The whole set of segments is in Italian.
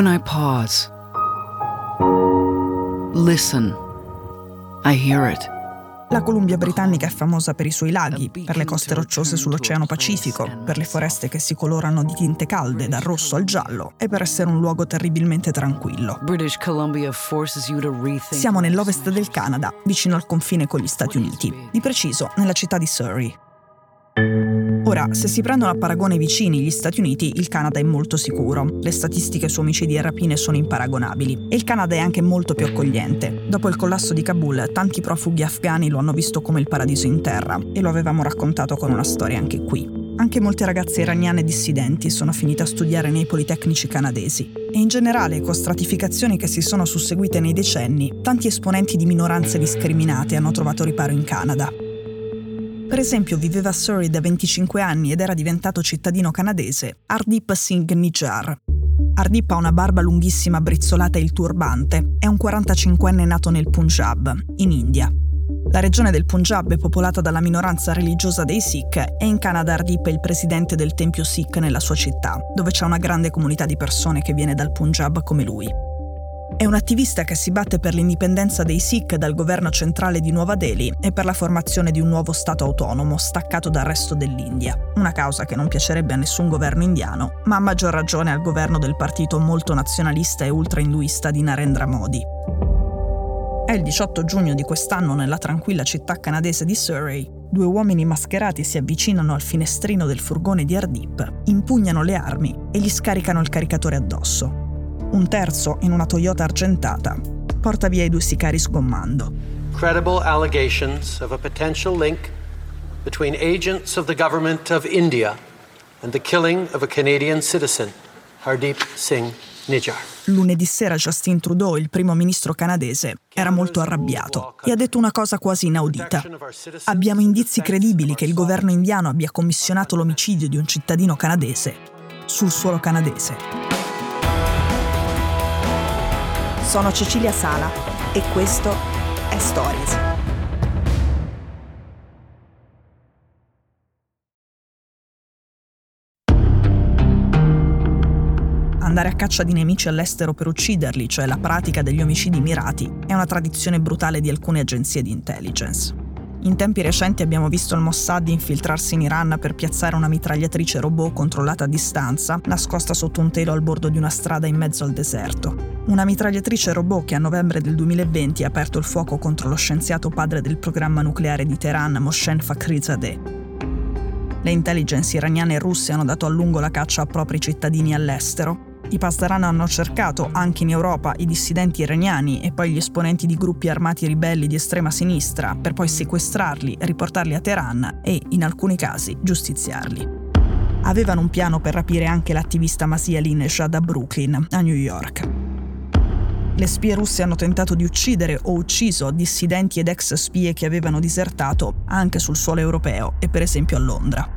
When I pause, listen, I hear it. La Columbia britannica è famosa per i suoi laghi, per le coste rocciose sull'Oceano Pacifico, per le foreste che si colorano di tinte calde dal rosso al giallo e per essere un luogo terribilmente tranquillo. Siamo nell'ovest del Canada, vicino al confine con gli Stati Uniti, di preciso nella città di Surrey. Ora, se si prendono a paragone vicini gli Stati Uniti, il Canada è molto sicuro. Le statistiche su omicidi e rapine sono imparagonabili. E il Canada è anche molto più accogliente. Dopo il collasso di Kabul, tanti profughi afghani lo hanno visto come il paradiso in terra e lo avevamo raccontato con una storia anche qui. Anche molte ragazze iraniane dissidenti sono finite a studiare nei politecnici canadesi. E in generale, con stratificazioni che si sono susseguite nei decenni, tanti esponenti di minoranze discriminate hanno trovato riparo in Canada. Per esempio viveva a Surrey da 25 anni ed era diventato cittadino canadese Ardip Singh Nijjar. Ardip ha una barba lunghissima brizzolata e il turbante. È un 45enne nato nel Punjab, in India. La regione del Punjab è popolata dalla minoranza religiosa dei Sikh e in Canada Ardip è il presidente del tempio Sikh nella sua città, dove c'è una grande comunità di persone che viene dal Punjab come lui. È un attivista che si batte per l'indipendenza dei Sikh dal governo centrale di Nuova Delhi e per la formazione di un nuovo Stato autonomo staccato dal resto dell'India, una causa che non piacerebbe a nessun governo indiano, ma a maggior ragione al governo del partito molto nazionalista e ultra-induista di Narendra Modi. È il 18 giugno di quest'anno nella tranquilla città canadese di Surrey. Due uomini mascherati si avvicinano al finestrino del furgone di Ardip, impugnano le armi e gli scaricano il caricatore addosso un terzo in una Toyota argentata, porta via i due sicari sgommando. Credible allegations of a potential link between agents of the government of India and the killing of a Canadian citizen, Hardeep Singh Nijjar. Lunedì sera Justin Trudeau, il primo ministro canadese, era molto arrabbiato e ha detto una cosa quasi inaudita. Abbiamo indizi credibili che il governo indiano abbia commissionato l'omicidio di un cittadino canadese sul suolo canadese. Sono Cecilia Sala e questo è Stories. Andare a caccia di nemici all'estero per ucciderli, cioè la pratica degli omicidi mirati, è una tradizione brutale di alcune agenzie di intelligence. In tempi recenti abbiamo visto il Mossad infiltrarsi in Iran per piazzare una mitragliatrice robot controllata a distanza, nascosta sotto un telo al bordo di una strada in mezzo al deserto. Una mitragliatrice robot che a novembre del 2020 ha aperto il fuoco contro lo scienziato padre del programma nucleare di Teheran, Moshen Fakhrizadeh. Le intelligence iraniane e russe hanno dato a lungo la caccia a propri cittadini all'estero, i Pasdaran hanno cercato, anche in Europa, i dissidenti iraniani e poi gli esponenti di gruppi armati ribelli di estrema sinistra per poi sequestrarli, riportarli a Teheran e, in alcuni casi, giustiziarli. Avevano un piano per rapire anche l'attivista Masia Lineshad a Brooklyn, a New York. Le spie russe hanno tentato di uccidere o ucciso dissidenti ed ex spie che avevano disertato anche sul suolo europeo e per esempio a Londra.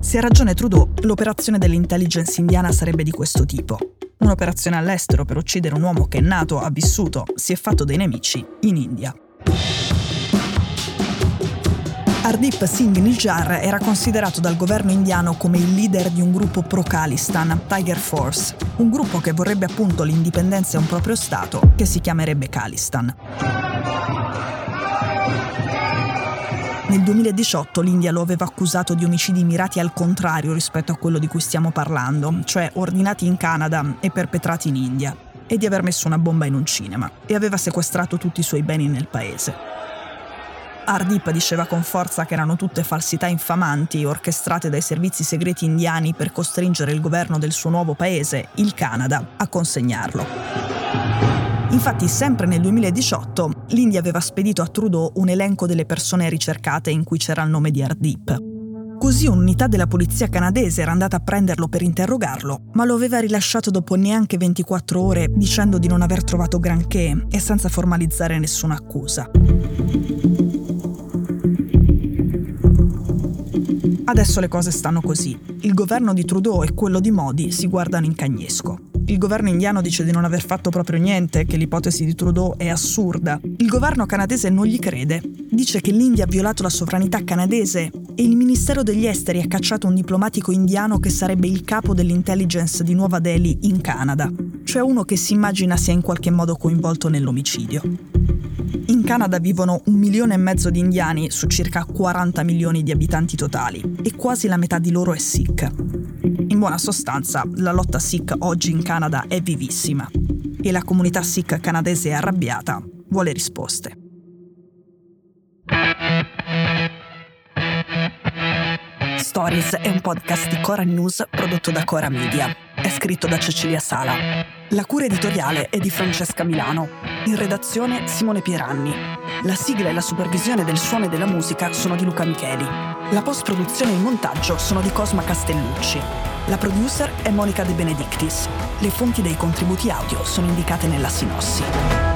Se ha ragione Trudeau, l'operazione dell'intelligence indiana sarebbe di questo tipo. Un'operazione all'estero per uccidere un uomo che è nato, ha vissuto, si è fatto dei nemici in India. Ardip Singh Nijjar era considerato dal governo indiano come il leader di un gruppo pro-Khalistan, Tiger Force, un gruppo che vorrebbe appunto l'indipendenza e un proprio Stato, che si chiamerebbe Khalistan. Nel 2018 l'India lo aveva accusato di omicidi mirati al contrario rispetto a quello di cui stiamo parlando, cioè ordinati in Canada e perpetrati in India, e di aver messo una bomba in un cinema, e aveva sequestrato tutti i suoi beni nel paese. Ardip diceva con forza che erano tutte falsità infamanti orchestrate dai servizi segreti indiani per costringere il governo del suo nuovo paese, il Canada, a consegnarlo. Infatti, sempre nel 2018, l'India aveva spedito a Trudeau un elenco delle persone ricercate in cui c'era il nome di Ardip. Così un'unità della polizia canadese era andata a prenderlo per interrogarlo, ma lo aveva rilasciato dopo neanche 24 ore dicendo di non aver trovato granché e senza formalizzare nessuna accusa. Adesso le cose stanno così. Il governo di Trudeau e quello di Modi si guardano in cagnesco. Il governo indiano dice di non aver fatto proprio niente, che l'ipotesi di Trudeau è assurda. Il governo canadese non gli crede. Dice che l'India ha violato la sovranità canadese e il Ministero degli Esteri ha cacciato un diplomatico indiano che sarebbe il capo dell'intelligence di Nuova Delhi in Canada, cioè uno che si immagina sia in qualche modo coinvolto nell'omicidio. Canada vivono un milione e mezzo di indiani su circa 40 milioni di abitanti totali e quasi la metà di loro è Sikh. In buona sostanza, la lotta Sikh oggi in Canada è vivissima e la comunità Sikh canadese è arrabbiata, vuole risposte. Stories è un podcast di Cora News prodotto da Cora Media. È scritto da Cecilia Sala. La cura editoriale è di Francesca Milano. In redazione Simone Pieranni. La sigla e la supervisione del suono e della musica sono di Luca Micheli. La post-produzione e il montaggio sono di Cosma Castellucci. La producer è Monica De Benedictis. Le fonti dei contributi audio sono indicate nella sinossi.